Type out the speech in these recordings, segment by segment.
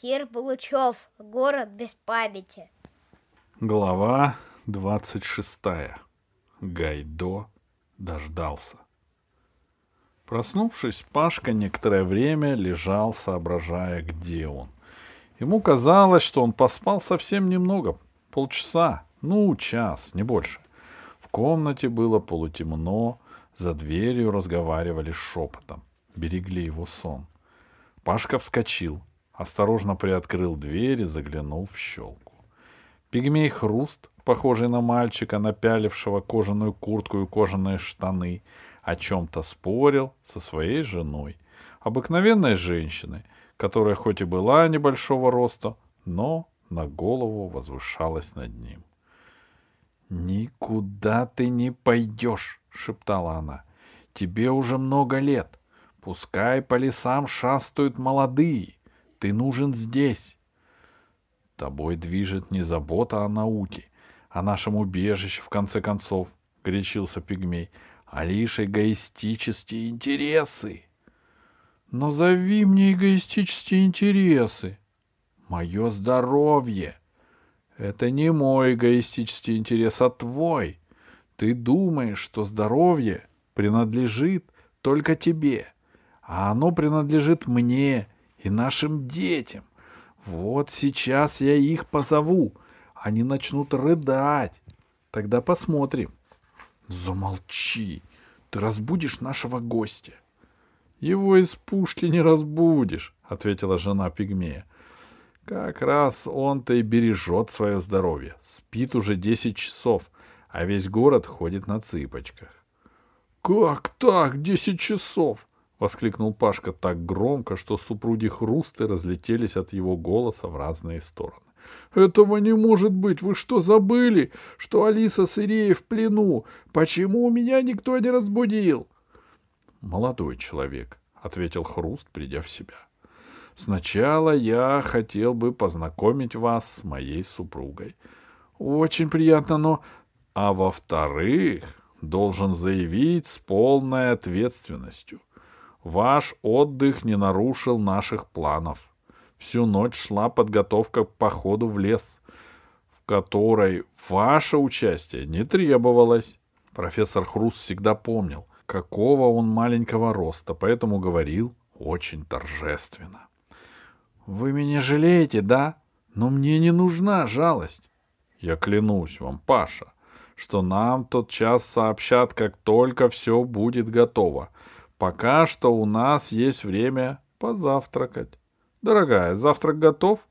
Кир Булычев. Город без памяти. Глава 26. Гайдо дождался. Проснувшись, Пашка некоторое время лежал, соображая, где он. Ему казалось, что он поспал совсем немного, полчаса, ну, час, не больше. В комнате было полутемно, за дверью разговаривали шепотом, берегли его сон. Пашка вскочил, осторожно приоткрыл дверь и заглянул в щелку. Пигмей Хруст, похожий на мальчика, напялившего кожаную куртку и кожаные штаны, о чем-то спорил со своей женой, обыкновенной женщиной, которая хоть и была небольшого роста, но на голову возвышалась над ним. «Никуда ты не пойдешь!» — шептала она. «Тебе уже много лет. Пускай по лесам шастают молодые. Ты нужен здесь». «Тобой движет не забота о науке, о нашем убежище, в конце концов», — горячился пигмей, а лишь эгоистические интересы. Назови мне эгоистические интересы. Мое здоровье. Это не мой эгоистический интерес, а твой. Ты думаешь, что здоровье принадлежит только тебе, а оно принадлежит мне и нашим детям. Вот сейчас я их позову. Они начнут рыдать. Тогда посмотрим. Замолчи. Ты разбудишь нашего гостя. Его из пушки не разбудишь, ответила жена пигмея. Как раз он-то и бережет свое здоровье. Спит уже десять часов, а весь город ходит на цыпочках. Как так, десять часов? Воскликнул Пашка так громко, что супруги Хрусты разлетелись от его голоса в разные стороны. Этого не может быть. Вы что, забыли, что Алиса с Иреей в плену? Почему меня никто не разбудил? Молодой человек, ответил Хруст, придя в себя. Сначала я хотел бы познакомить вас с моей супругой. Очень приятно, но... А во-вторых, должен заявить с полной ответственностью. Ваш отдых не нарушил наших планов. Всю ночь шла подготовка к походу в лес, в которой ваше участие не требовалось. Профессор Хрус всегда помнил, какого он маленького роста, поэтому говорил очень торжественно. «Вы меня жалеете, да? Но мне не нужна жалость. Я клянусь вам, Паша, что нам тот час сообщат, как только все будет готово. Пока что у нас есть время позавтракать. Дорогая, завтрак готов?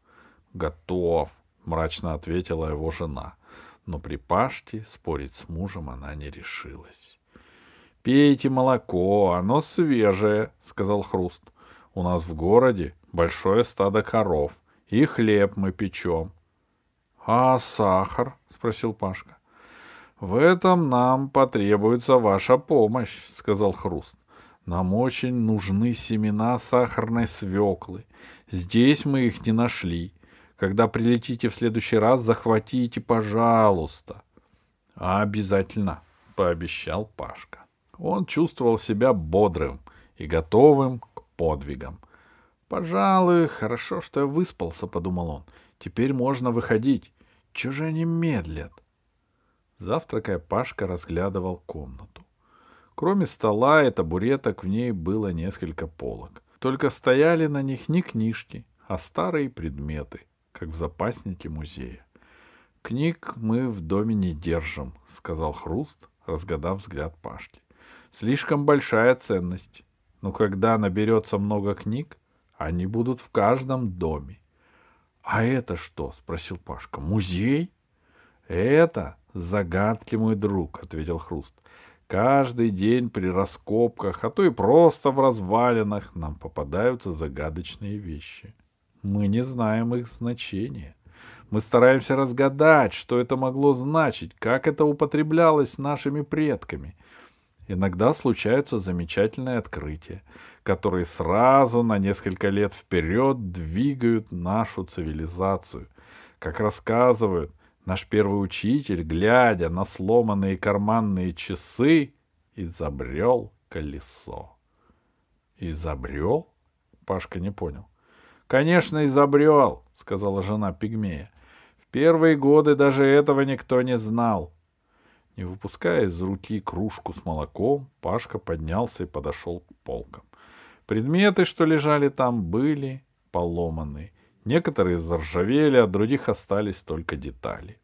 Готов, мрачно ответила его жена. Но при Паште спорить с мужем она не решилась. Пейте молоко, оно свежее, сказал Хруст. У нас в городе большое стадо коров, и хлеб мы печем. А сахар? спросил Пашка. В этом нам потребуется ваша помощь, сказал Хруст. Нам очень нужны семена сахарной свеклы. Здесь мы их не нашли. Когда прилетите в следующий раз, захватите, пожалуйста. Обязательно, пообещал Пашка. Он чувствовал себя бодрым и готовым к подвигам. Пожалуй, хорошо, что я выспался, подумал он. Теперь можно выходить. Чего же они медлят? Завтракая, Пашка разглядывал комнату. Кроме стола и табуреток в ней было несколько полок. Только стояли на них не книжки, а старые предметы, как в запаснике музея. «Книг мы в доме не держим», — сказал Хруст, разгадав взгляд Пашки. «Слишком большая ценность. Но когда наберется много книг, они будут в каждом доме». «А это что?» — спросил Пашка. «Музей?» «Это загадки, мой друг», — ответил Хруст. Каждый день при раскопках, а то и просто в развалинах нам попадаются загадочные вещи. Мы не знаем их значения. Мы стараемся разгадать, что это могло значить, как это употреблялось нашими предками. Иногда случаются замечательные открытия, которые сразу на несколько лет вперед двигают нашу цивилизацию. Как рассказывают – Наш первый учитель, глядя на сломанные карманные часы, изобрел колесо. Изобрел? Пашка не понял. Конечно, изобрел, сказала жена пигмея. В первые годы даже этого никто не знал. Не выпуская из руки кружку с молоком, Пашка поднялся и подошел к полкам. Предметы, что лежали там, были поломаны. Некоторые заржавели, от других остались только детали.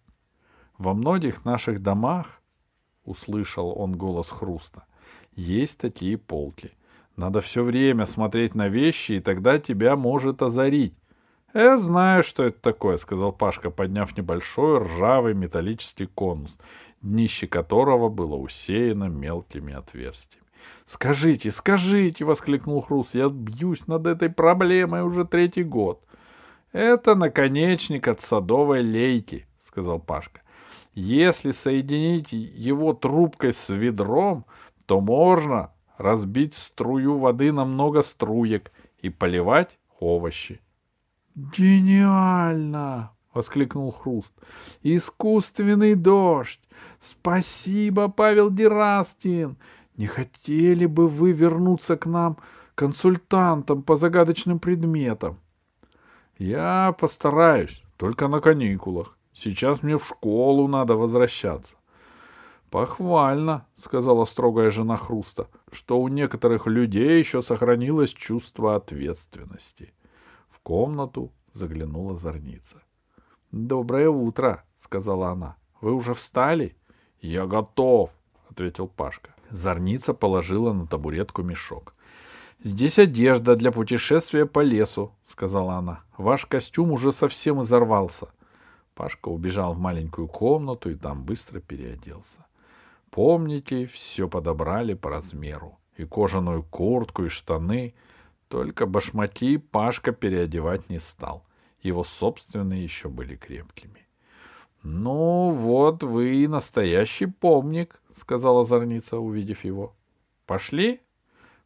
Во многих наших домах, — услышал он голос хруста, — есть такие полки. Надо все время смотреть на вещи, и тогда тебя может озарить. — Я знаю, что это такое, — сказал Пашка, подняв небольшой ржавый металлический конус, днище которого было усеяно мелкими отверстиями. — Скажите, скажите, — воскликнул Хрус, — я бьюсь над этой проблемой уже третий год. — Это наконечник от садовой лейки, — сказал Пашка. — Если соединить его трубкой с ведром, то можно разбить струю воды на много струек и поливать овощи. — Гениально! — воскликнул Хруст. — Искусственный дождь! Спасибо, Павел Дерастин! Не хотели бы вы вернуться к нам консультантом по загадочным предметам? — Я постараюсь, только на каникулах. Сейчас мне в школу надо возвращаться. — Похвально, — сказала строгая жена Хруста, — что у некоторых людей еще сохранилось чувство ответственности. В комнату заглянула зорница. — Доброе утро, — сказала она. — Вы уже встали? — Я готов, — ответил Пашка. Зорница положила на табуретку мешок. — Здесь одежда для путешествия по лесу, — сказала она. — Ваш костюм уже совсем изорвался. Пашка убежал в маленькую комнату и там быстро переоделся. Помните, все подобрали по размеру. И кожаную куртку, и штаны. Только башмаки Пашка переодевать не стал. Его собственные еще были крепкими. — Ну, вот вы и настоящий помник, — сказала Зорница, увидев его. — Пошли?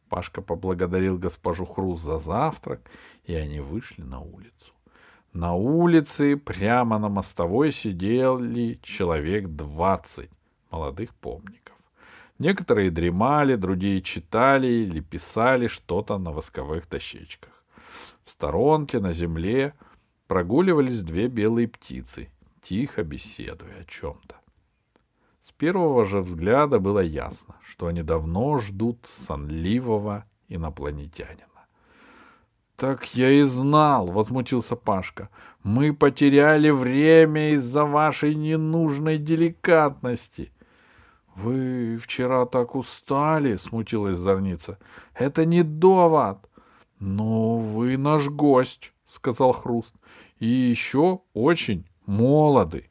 Пашка поблагодарил госпожу Хрус за завтрак, и они вышли на улицу. На улице прямо на мостовой сидели человек двадцать молодых помников. Некоторые дремали, другие читали или писали что-то на восковых дощечках. В сторонке на земле прогуливались две белые птицы, тихо беседуя о чем-то. Первого же взгляда было ясно, что они давно ждут сонливого инопланетянина. «Так я и знал!» — возмутился Пашка. «Мы потеряли время из-за вашей ненужной деликатности!» «Вы вчера так устали!» — смутилась Зорница. «Это не довод!» «Но вы наш гость!» — сказал Хруст. «И еще очень молоды!»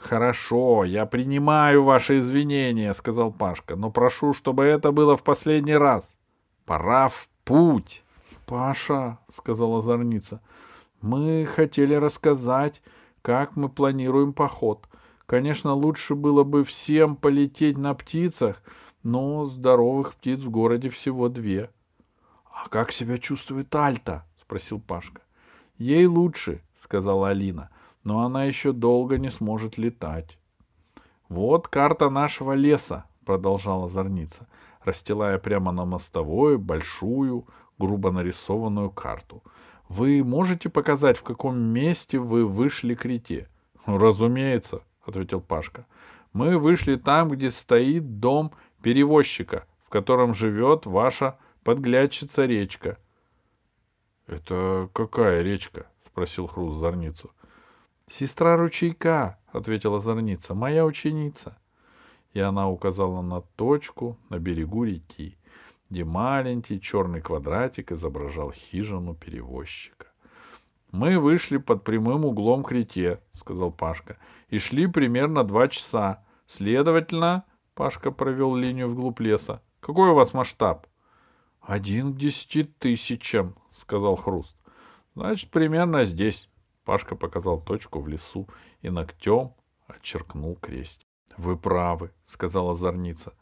«Хорошо, я принимаю ваши извинения», — сказал Пашка, «но прошу, чтобы это было в последний раз. Пора в путь». «Паша», — сказала Зорница, — «мы хотели рассказать, как мы планируем поход. Конечно, лучше было бы всем полететь на птицах, но здоровых птиц в городе всего две». «А как себя чувствует Альта?» — спросил Пашка. «Ей лучше», — сказала Алина, — «но она еще долго не сможет летать». «Вот карта нашего леса», — продолжала Зорница, расстилая прямо на мостовой большую, грубо нарисованную карту. Вы можете показать, в каком месте вы вышли к рете? Разумеется, ответил Пашка. Мы вышли там, где стоит дом перевозчика, в котором живет ваша подглядчица речка. Это какая речка? спросил Хруст Зорницу. Сестра ручейка, ответила Зорница, моя ученица. И она указала на точку на берегу реки где маленький черный квадратик изображал хижину перевозчика. «Мы вышли под прямым углом к реке», — сказал Пашка, — «и шли примерно два часа. Следовательно...» — Пашка провел линию вглубь леса. «Какой у вас масштаб?» «Один к десяти тысячам», — сказал Хруст. «Значит, примерно здесь». Пашка показал точку в лесу и ногтем отчеркнул крестик. «Вы правы», — сказала Зорница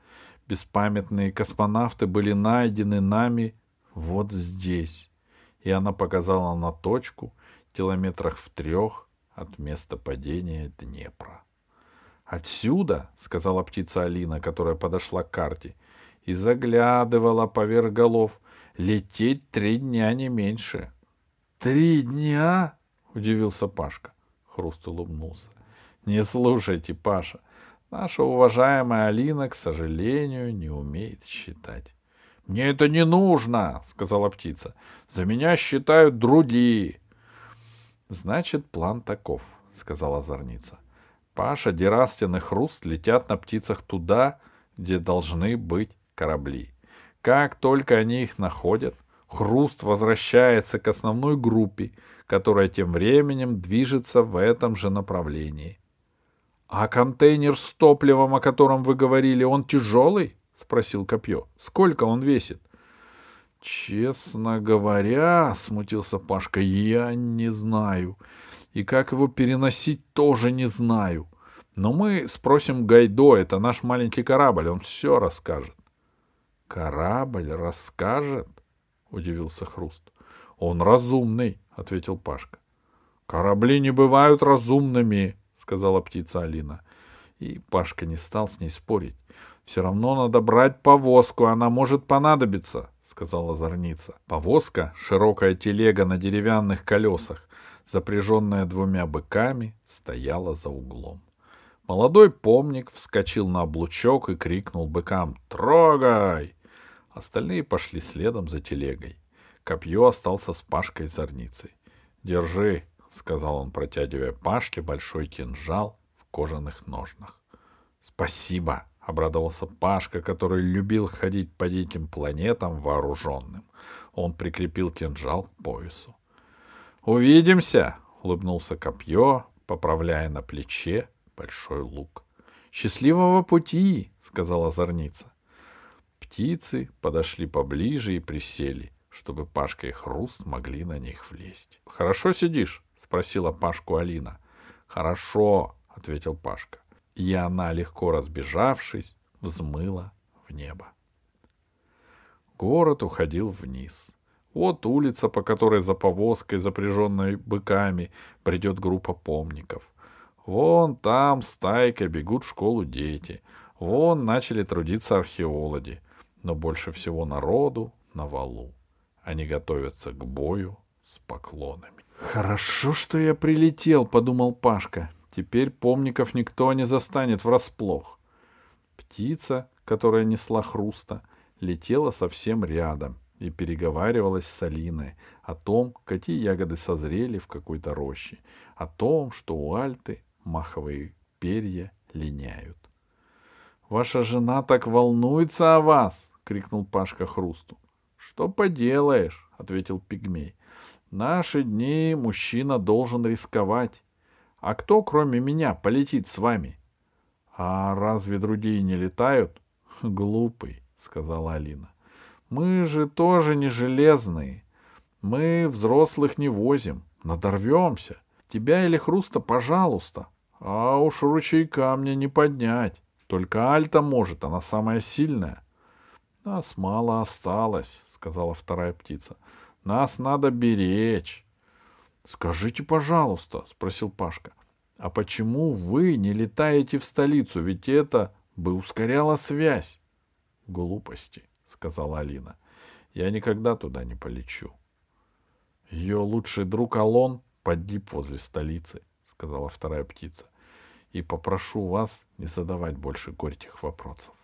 беспамятные космонавты были найдены нами вот здесь. И она показала на точку километрах в трех от места падения Днепра. «Отсюда», — сказала птица Алина, которая подошла к карте, и заглядывала поверх голов, — «лететь три дня не меньше». Три дня? Удивился Пашка. Хруст улыбнулся. Не слушайте, Паша. Наша уважаемая Алина, к сожалению, не умеет считать. Мне это не нужно, сказала птица. За меня считают другие. Значит, план таков, сказала зорница. Паша, Дерастин и Хруст летят на птицах туда, где должны быть корабли. Как только они их находят, Хруст возвращается к основной группе, которая тем временем движется в этом же направлении. — А контейнер с топливом, о котором вы говорили, он тяжелый? — спросил Копье. — Сколько он весит? — Честно говоря, — смутился Пашка, — я не знаю. И как его переносить, тоже не знаю. Но мы спросим Гайдо, это наш маленький корабль, он все расскажет. — Корабль расскажет? — удивился Хруст. — Он разумный, — ответил Пашка. — Корабли не бывают разумными, — сказала птица Алина. И Пашка не стал с ней спорить. — Все равно надо брать повозку, она может понадобиться, — сказала зорница. Повозка, широкая телега на деревянных колесах, запряженная двумя быками, стояла за углом. Молодой помник вскочил на облучок и крикнул быкам «Трогай!». Остальные пошли следом за телегой. Копье остался с Пашкой зорницей. «Держи», — сказал он, протягивая Пашке большой кинжал в кожаных ножнах. «Спасибо», — обрадовался Пашка, который любил ходить по диким планетам вооруженным. Он прикрепил кинжал к поясу. «Увидимся!» — улыбнулся копье, поправляя на плече большой лук. «Счастливого пути!» — сказала зорница. Птицы подошли поближе и присели, чтобы Пашка и Хруст могли на них влезть. «Хорошо сидишь?» — спросила Пашку Алина. «Хорошо», — ответил Пашка. И она, легко разбежавшись, взмыла в небо. Город уходил вниз. Вот улица, по которой за повозкой, запряженной быками, придет группа помников. Вон там стайка бегут в школу дети. Вон начали трудиться археологи. Но больше всего народу на валу. Они готовятся к бою с поклонами. «Хорошо, что я прилетел», — подумал Пашка. «Теперь помников никто не застанет врасплох». Птица, которая несла хруста, летела совсем рядом и переговаривалась с Алиной о том, какие ягоды созрели в какой-то роще, о том, что у Альты маховые перья линяют. «Ваша жена так волнуется о вас!» — крикнул Пашка Хрусту. «Что поделаешь?» — ответил пигмей. «Наши дни мужчина должен рисковать. А кто, кроме меня, полетит с вами?» «А разве другие не летают?» «Глупый», — сказала Алина. «Мы же тоже не железные. Мы взрослых не возим, надорвемся. Тебя или Хруста, пожалуйста, а уж ручейка мне не поднять. Только Альта может, она самая сильная. Нас мало осталось, сказала вторая птица. Нас надо беречь. Скажите, пожалуйста, спросил Пашка, а почему вы не летаете в столицу? Ведь это бы ускоряло связь. Глупости, сказала Алина. Я никогда туда не полечу. Ее лучший друг Алон погиб возле столицы сказала вторая птица, и попрошу вас не задавать больше горьких вопросов.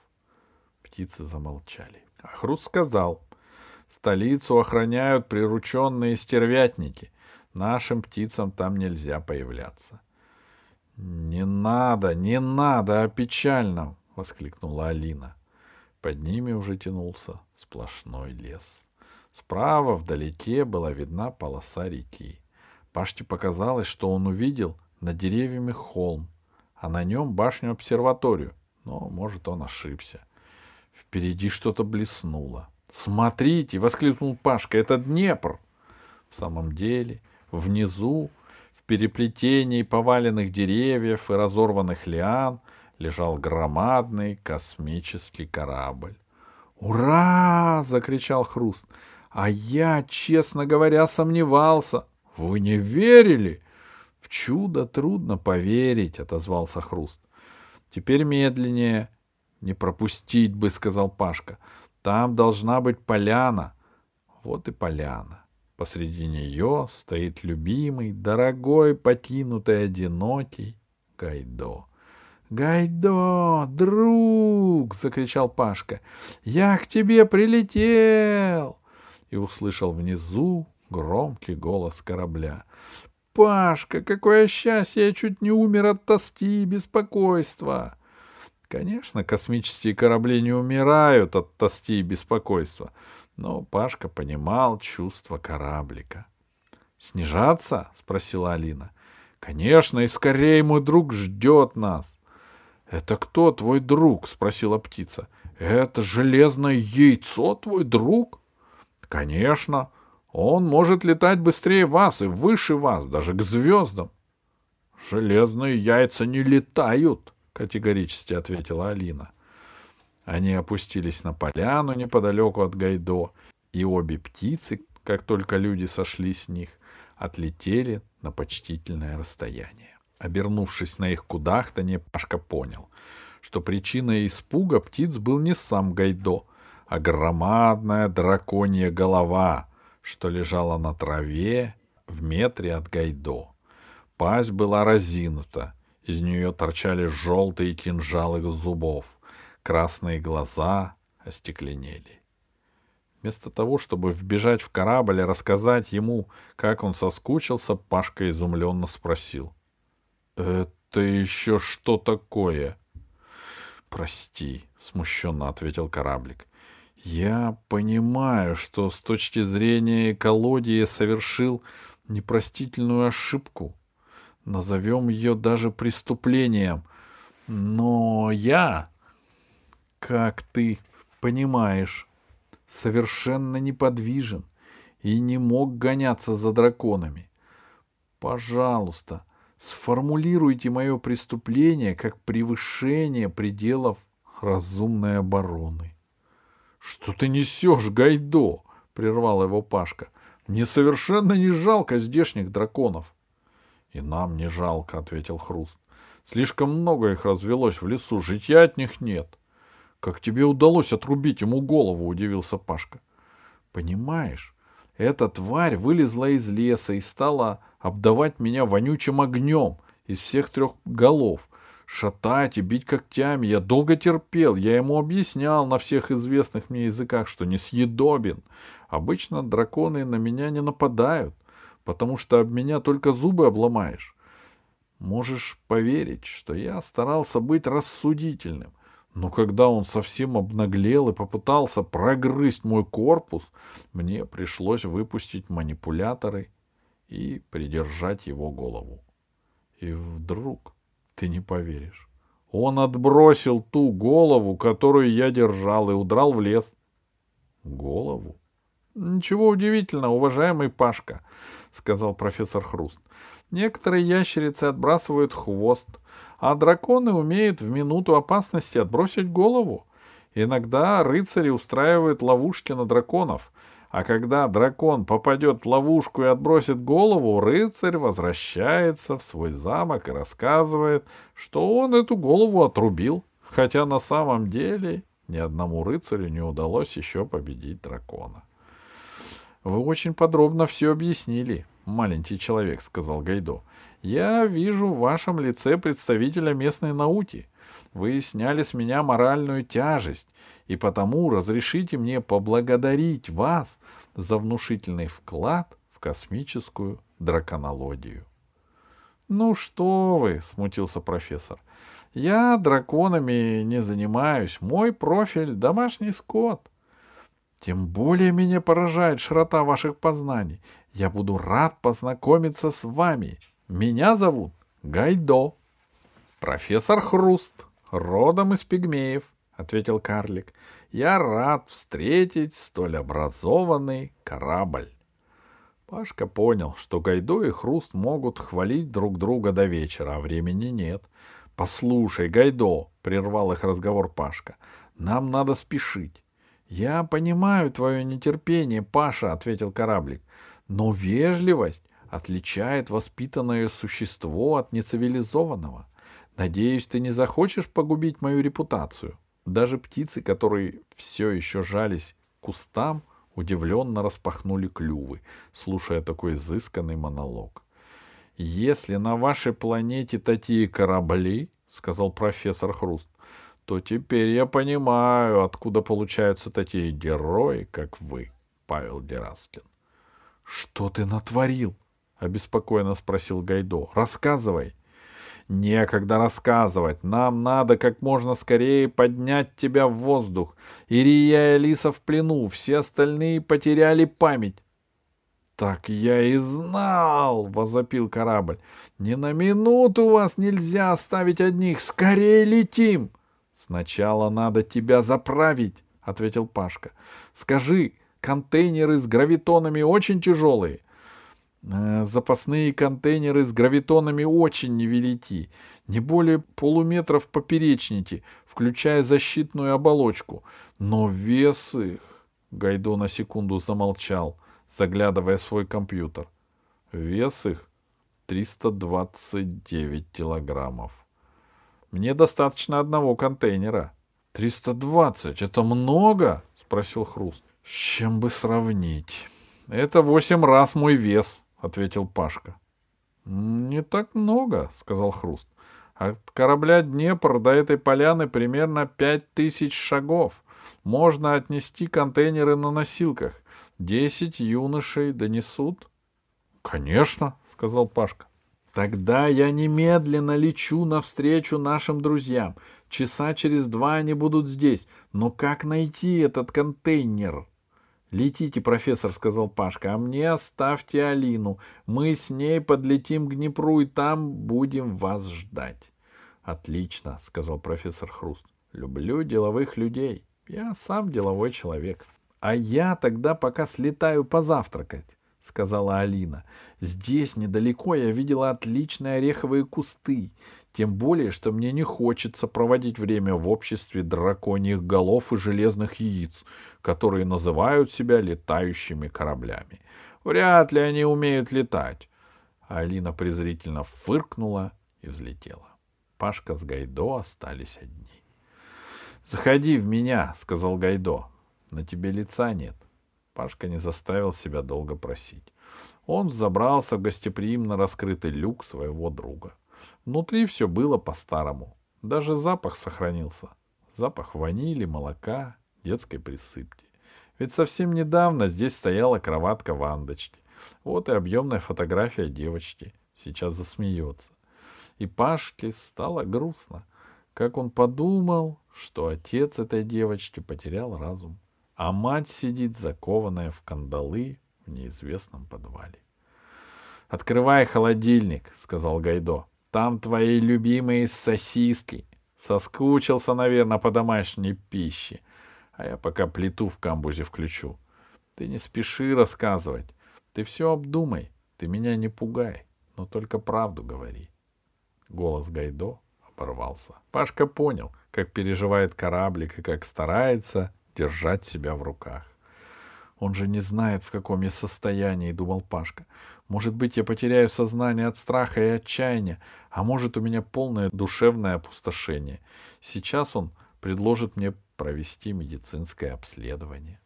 Птицы замолчали. А сказал, столицу охраняют прирученные стервятники. Нашим птицам там нельзя появляться. — Не надо, не надо о печальном! — воскликнула Алина. Под ними уже тянулся сплошной лес. Справа вдалеке была видна полоса реки. Паште показалось, что он увидел над деревьями холм, а на нем башню-обсерваторию. Но, может, он ошибся. Впереди что-то блеснуло. «Смотрите!» — воскликнул Пашка. «Это Днепр!» В самом деле, внизу, в переплетении поваленных деревьев и разорванных лиан, лежал громадный космический корабль. «Ура!» — закричал Хруст. «А я, честно говоря, сомневался. Вы не верили?» В чудо трудно поверить, отозвался Хруст. Теперь медленнее. Не пропустить бы, сказал Пашка. Там должна быть поляна. Вот и поляна. Посреди нее стоит любимый, дорогой, покинутый, одинокий Гайдо. «Гайдо, друг!» — закричал Пашка. «Я к тебе прилетел!» И услышал внизу громкий голос корабля. «Пашка, какое счастье! Я чуть не умер от тоски и беспокойства!» Конечно, космические корабли не умирают от тоски и беспокойства, но Пашка понимал чувство кораблика. «Снижаться?» — спросила Алина. «Конечно, и скорее мой друг ждет нас!» «Это кто твой друг?» — спросила птица. «Это железное яйцо твой друг?» «Конечно. Он может летать быстрее вас и выше вас, даже к звездам». «Железные яйца не летают», — категорически ответила Алина. Они опустились на поляну неподалеку от Гайдо, и обе птицы, как только люди сошли с них, отлетели на почтительное расстояние. Обернувшись на их кудахтанье, Пашка понял, что причиной испуга птиц был не сам Гайдо, а громадная драконья голова, что лежала на траве в метре от Гайдо. Пасть была разинута, из нее торчали желтые кинжалы зубов, красные глаза остекленели. Вместо того, чтобы вбежать в корабль и рассказать ему, как он соскучился, Пашка изумленно спросил. «Это еще что такое?» «Прости», — смущенно ответил кораблик. «Я понимаю, что с точки зрения экологии совершил непростительную ошибку. Назовем ее даже преступлением. Но я, как ты понимаешь, совершенно неподвижен и не мог гоняться за драконами. Пожалуйста, — Сформулируйте мое преступление как превышение пределов разумной обороны. — Что ты несешь, Гайдо? — прервал его Пашка. — Мне совершенно не жалко здешних драконов. — И нам не жалко, — ответил Хруст. — Слишком много их развелось в лесу, житья от них нет. — Как тебе удалось отрубить ему голову? — удивился Пашка. — Понимаешь, эта тварь вылезла из леса и стала обдавать меня вонючим огнем из всех трех голов, шатать и бить когтями. Я долго терпел, я ему объяснял на всех известных мне языках, что несъедобен. Обычно драконы на меня не нападают, потому что об меня только зубы обломаешь. Можешь поверить, что я старался быть рассудительным, но когда он совсем обнаглел и попытался прогрызть мой корпус, мне пришлось выпустить манипуляторы и придержать его голову. И вдруг, ты не поверишь, он отбросил ту голову, которую я держал, и удрал в лес. Голову? Ничего удивительного, уважаемый Пашка, сказал профессор Хруст. Некоторые ящерицы отбрасывают хвост, а драконы умеют в минуту опасности отбросить голову. Иногда рыцари устраивают ловушки на драконов, а когда дракон попадет в ловушку и отбросит голову, рыцарь возвращается в свой замок и рассказывает, что он эту голову отрубил, хотя на самом деле ни одному рыцарю не удалось еще победить дракона. Вы очень подробно все объяснили, маленький человек, сказал Гайдо. Я вижу в вашем лице представителя местной науки. Вы сняли с меня моральную тяжесть и потому разрешите мне поблагодарить вас за внушительный вклад в космическую драконологию. — Ну что вы, — смутился профессор, — я драконами не занимаюсь, мой профиль — домашний скот. Тем более меня поражает широта ваших познаний. Я буду рад познакомиться с вами. Меня зовут Гайдо. Профессор Хруст, родом из пигмеев. — ответил карлик. — Я рад встретить столь образованный корабль. Пашка понял, что Гайдо и Хруст могут хвалить друг друга до вечера, а времени нет. — Послушай, Гайдо, — прервал их разговор Пашка, — нам надо спешить. — Я понимаю твое нетерпение, Паша, — ответил кораблик, — но вежливость отличает воспитанное существо от нецивилизованного. Надеюсь, ты не захочешь погубить мою репутацию. Даже птицы, которые все еще жались к кустам, удивленно распахнули клювы, слушая такой изысканный монолог. «Если на вашей планете такие корабли, — сказал профессор Хруст, — то теперь я понимаю, откуда получаются такие герои, как вы, Павел Дераскин. — Что ты натворил? — обеспокоенно спросил Гайдо. — Рассказывай. — Некогда рассказывать. Нам надо как можно скорее поднять тебя в воздух. Ирия и Алиса в плену, все остальные потеряли память. — Так я и знал, — возопил корабль. — Ни на минуту вас нельзя оставить одних. Скорее летим! — Сначала надо тебя заправить, — ответил Пашка. — Скажи, контейнеры с гравитонами очень тяжелые? Э, запасные контейнеры с гравитонами очень невелики, не более полуметра в поперечнике, включая защитную оболочку. Но вес их... Гайдо на секунду замолчал, заглядывая в свой компьютер. Вес их 329 килограммов. Мне достаточно одного контейнера. 320 — это много? — спросил Хруст. — С чем бы сравнить? — Это восемь раз мой вес, — ответил Пашка. — Не так много, — сказал Хруст. — От корабля Днепр до этой поляны примерно пять тысяч шагов. Можно отнести контейнеры на носилках. Десять юношей донесут? — Конечно, — сказал Пашка. Тогда я немедленно лечу навстречу нашим друзьям. Часа через два они будут здесь. Но как найти этот контейнер? Летите, профессор, сказал Пашка, а мне оставьте Алину. Мы с ней подлетим к Днепру и там будем вас ждать. Отлично, сказал профессор Хруст. Люблю деловых людей. Я сам деловой человек. А я тогда пока слетаю позавтракать. — сказала Алина. «Здесь недалеко я видела отличные ореховые кусты. Тем более, что мне не хочется проводить время в обществе драконьих голов и железных яиц, которые называют себя летающими кораблями. Вряд ли они умеют летать». Алина презрительно фыркнула и взлетела. Пашка с Гайдо остались одни. «Заходи в меня», — сказал Гайдо. «На тебе лица нет». Пашка не заставил себя долго просить. Он забрался в гостеприимно раскрытый люк своего друга. Внутри все было по-старому. Даже запах сохранился. Запах ванили, молока, детской присыпки. Ведь совсем недавно здесь стояла кроватка Вандочки. Вот и объемная фотография девочки. Сейчас засмеется. И Пашке стало грустно, как он подумал, что отец этой девочки потерял разум а мать сидит закованная в кандалы в неизвестном подвале. «Открывай холодильник», — сказал Гайдо. «Там твои любимые сосиски. Соскучился, наверное, по домашней пище. А я пока плиту в камбузе включу. Ты не спеши рассказывать. Ты все обдумай. Ты меня не пугай, но только правду говори». Голос Гайдо оборвался. Пашка понял, как переживает кораблик и как старается держать себя в руках. Он же не знает, в каком я состоянии, думал Пашка. Может быть, я потеряю сознание от страха и отчаяния, а может, у меня полное душевное опустошение. Сейчас он предложит мне провести медицинское обследование.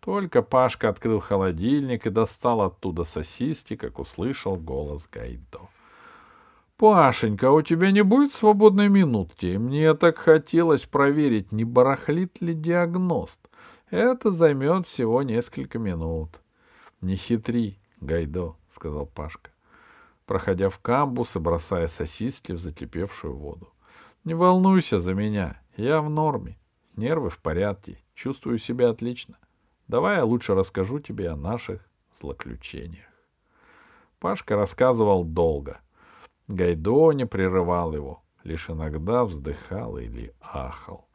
Только Пашка открыл холодильник и достал оттуда сосиски, как услышал голос Гайдо. «Пашенька, а у тебя не будет свободной минутки? Мне так хотелось проверить, не барахлит ли диагност. Это займет всего несколько минут». «Не хитри, Гайдо», — сказал Пашка, проходя в камбус и бросая сосиски в закипевшую воду. «Не волнуйся за меня, я в норме, нервы в порядке, чувствую себя отлично. Давай я лучше расскажу тебе о наших злоключениях». Пашка рассказывал долго — Гайдо не прерывал его, лишь иногда вздыхал или ахал.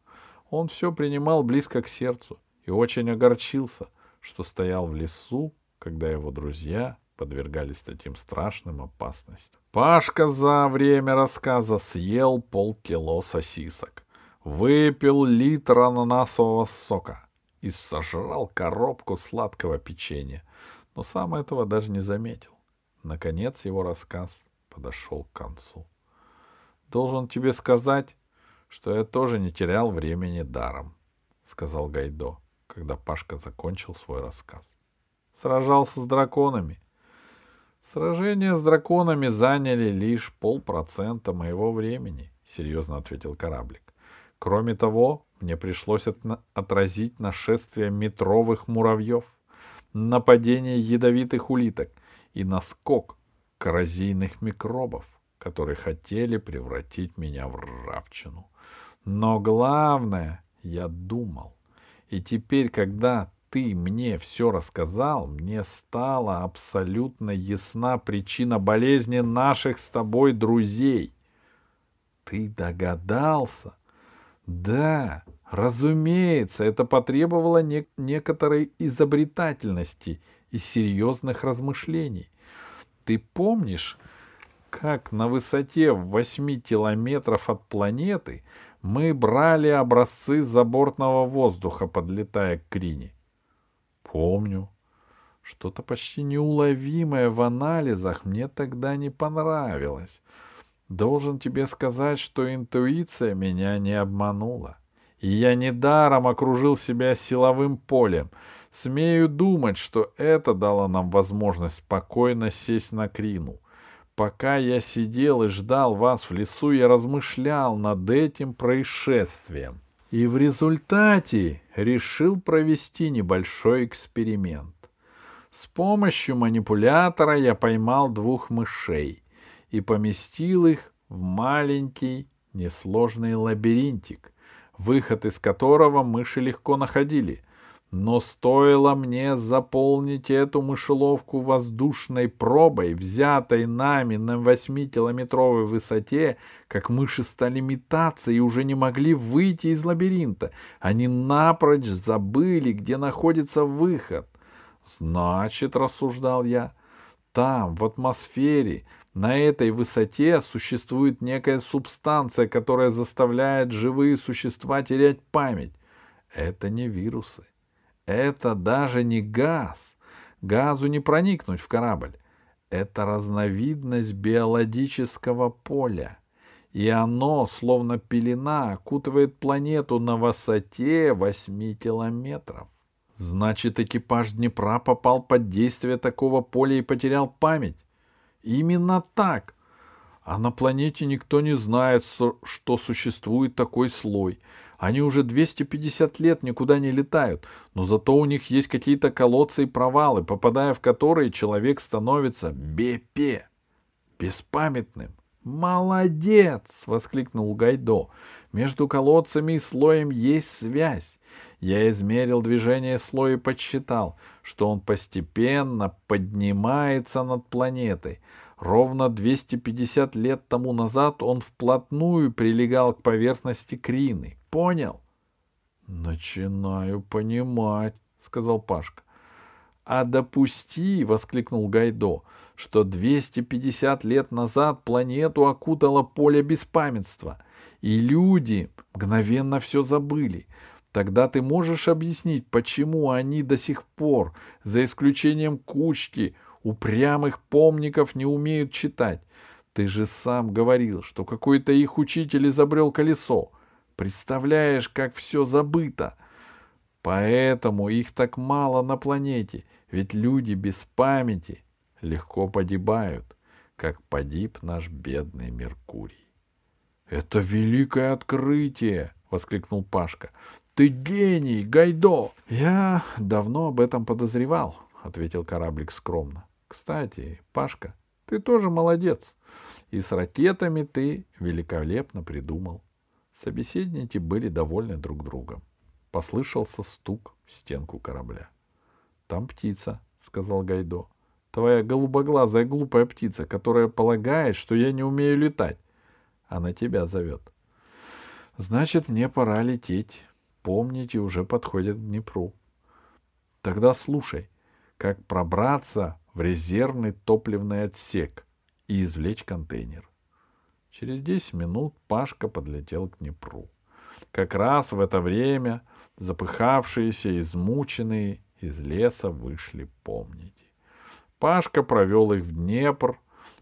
Он все принимал близко к сердцу и очень огорчился, что стоял в лесу, когда его друзья подвергались таким страшным опасностям. Пашка за время рассказа съел полкило сосисок, выпил литр ананасового сока и сожрал коробку сладкого печенья, но сам этого даже не заметил. Наконец его рассказ подошел к концу. Должен тебе сказать, что я тоже не терял времени даром, сказал Гайдо, когда Пашка закончил свой рассказ. Сражался с драконами. Сражения с драконами заняли лишь полпроцента моего времени, серьезно ответил кораблик. Кроме того, мне пришлось отразить нашествие метровых муравьев, нападение ядовитых улиток и наскок коррозийных микробов, которые хотели превратить меня в ржавчину. Но главное, я думал. И теперь, когда ты мне все рассказал, мне стала абсолютно ясна причина болезни наших с тобой друзей. Ты догадался? Да, разумеется, это потребовало не- некоторой изобретательности и серьезных размышлений. Ты помнишь, как на высоте в 8 километров от планеты мы брали образцы забортного воздуха, подлетая к Крине? Помню. Что-то почти неуловимое в анализах мне тогда не понравилось. Должен тебе сказать, что интуиция меня не обманула. И я недаром окружил себя силовым полем. Смею думать, что это дало нам возможность спокойно сесть на Крину. Пока я сидел и ждал вас в лесу, я размышлял над этим происшествием. И в результате решил провести небольшой эксперимент. С помощью манипулятора я поймал двух мышей и поместил их в маленький несложный лабиринтик, выход из которого мыши легко находили. Но стоило мне заполнить эту мышеловку воздушной пробой, взятой нами на восьмикилометровой высоте, как мыши стали метаться и уже не могли выйти из лабиринта. Они напрочь забыли, где находится выход. Значит, рассуждал я, там, в атмосфере, на этой высоте существует некая субстанция, которая заставляет живые существа терять память. Это не вирусы. Это даже не газ. Газу не проникнуть в корабль. Это разновидность биологического поля. И оно, словно пелена, окутывает планету на высоте 8 километров. Значит, экипаж Днепра попал под действие такого поля и потерял память. Именно так. А на планете никто не знает, что существует такой слой. Они уже 250 лет никуда не летают, но зато у них есть какие-то колодцы и провалы, попадая в которые человек становится БП, беспамятным. «Молодец!» — воскликнул Гайдо. «Между колодцами и слоем есть связь. Я измерил движение слоя и подсчитал, что он постепенно поднимается над планетой. Ровно 250 лет тому назад он вплотную прилегал к поверхности Крины. Понял? Начинаю понимать, сказал Пашка. А допусти, воскликнул Гайдо, что 250 лет назад планету окутало поле беспамятства, и люди мгновенно все забыли. Тогда ты можешь объяснить, почему они до сих пор, за исключением кучки, упрямых помников не умеют читать. Ты же сам говорил, что какой-то их учитель изобрел колесо. Представляешь, как все забыто. Поэтому их так мало на планете, ведь люди без памяти легко погибают, как погиб наш бедный Меркурий. — Это великое открытие! — воскликнул Пашка. — Ты гений, Гайдо! — Я давно об этом подозревал, — ответил кораблик скромно. Кстати, Пашка, ты тоже молодец. И с ракетами ты великолепно придумал. Собеседники были довольны друг другом. Послышался стук в стенку корабля. — Там птица, — сказал Гайдо. — Твоя голубоглазая глупая птица, которая полагает, что я не умею летать. Она тебя зовет. — Значит, мне пора лететь. Помните, уже подходит к Днепру. Тогда слушай, как пробраться в резервный топливный отсек и извлечь контейнер. Через десять минут Пашка подлетел к Днепру. Как раз в это время запыхавшиеся, измученные из леса вышли помники. Пашка провел их в Днепр,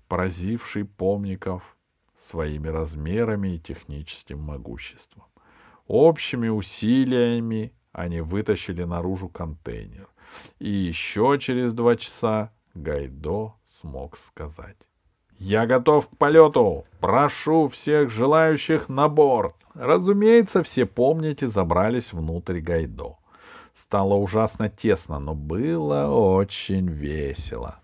поразивший помников своими размерами и техническим могуществом. Общими усилиями Они вытащили наружу контейнер. И еще через два часа Гайдо смог сказать. «Я готов к полету! Прошу всех желающих на борт!» Разумеется, все помните, забрались внутрь Гайдо. Стало ужасно тесно, но было очень весело.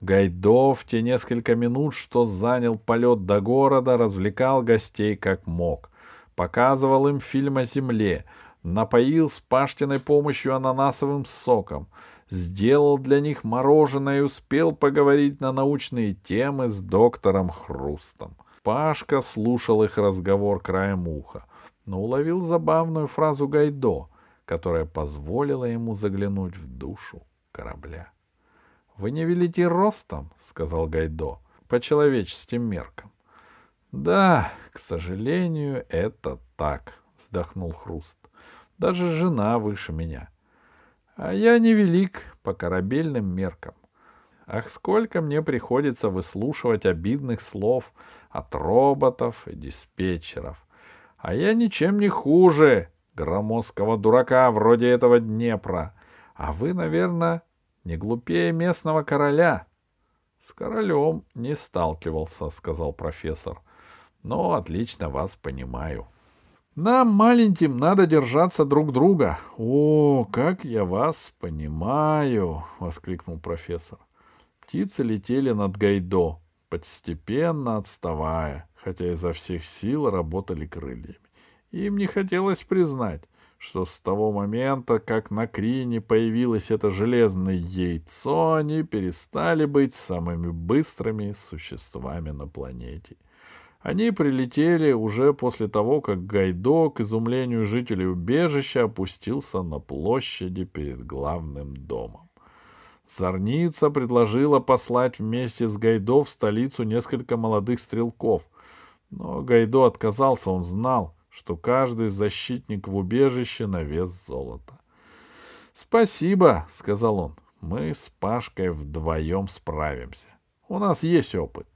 Гайдо в те несколько минут, что занял полет до города, развлекал гостей как мог. Показывал им фильм о земле, напоил с Паштиной помощью ананасовым соком, сделал для них мороженое и успел поговорить на научные темы с доктором Хрустом. Пашка слушал их разговор краем уха, но уловил забавную фразу Гайдо, которая позволила ему заглянуть в душу корабля. — Вы не велите ростом, — сказал Гайдо, — по человеческим меркам. — Да, к сожалению, это так, — вздохнул Хруст. — Даже жена выше меня. А я невелик по корабельным меркам. Ах, сколько мне приходится выслушивать обидных слов от роботов и диспетчеров. А я ничем не хуже громоздкого дурака вроде этого Днепра. А вы, наверное, не глупее местного короля. — С королем не сталкивался, — сказал профессор. — Но отлично вас понимаю. — Нам, маленьким, надо держаться друг друга. — О, как я вас понимаю! — воскликнул профессор. Птицы летели над Гайдо, постепенно отставая, хотя изо всех сил работали крыльями. Им не хотелось признать, что с того момента, как на Крине появилось это железное яйцо, они перестали быть самыми быстрыми существами на планете. Они прилетели уже после того, как Гайдо, к изумлению жителей убежища, опустился на площади перед главным домом. Зорница предложила послать вместе с Гайдо в столицу несколько молодых стрелков. Но Гайдо отказался, он знал, что каждый защитник в убежище на вес золота. «Спасибо», — сказал он, — «мы с Пашкой вдвоем справимся. У нас есть опыт».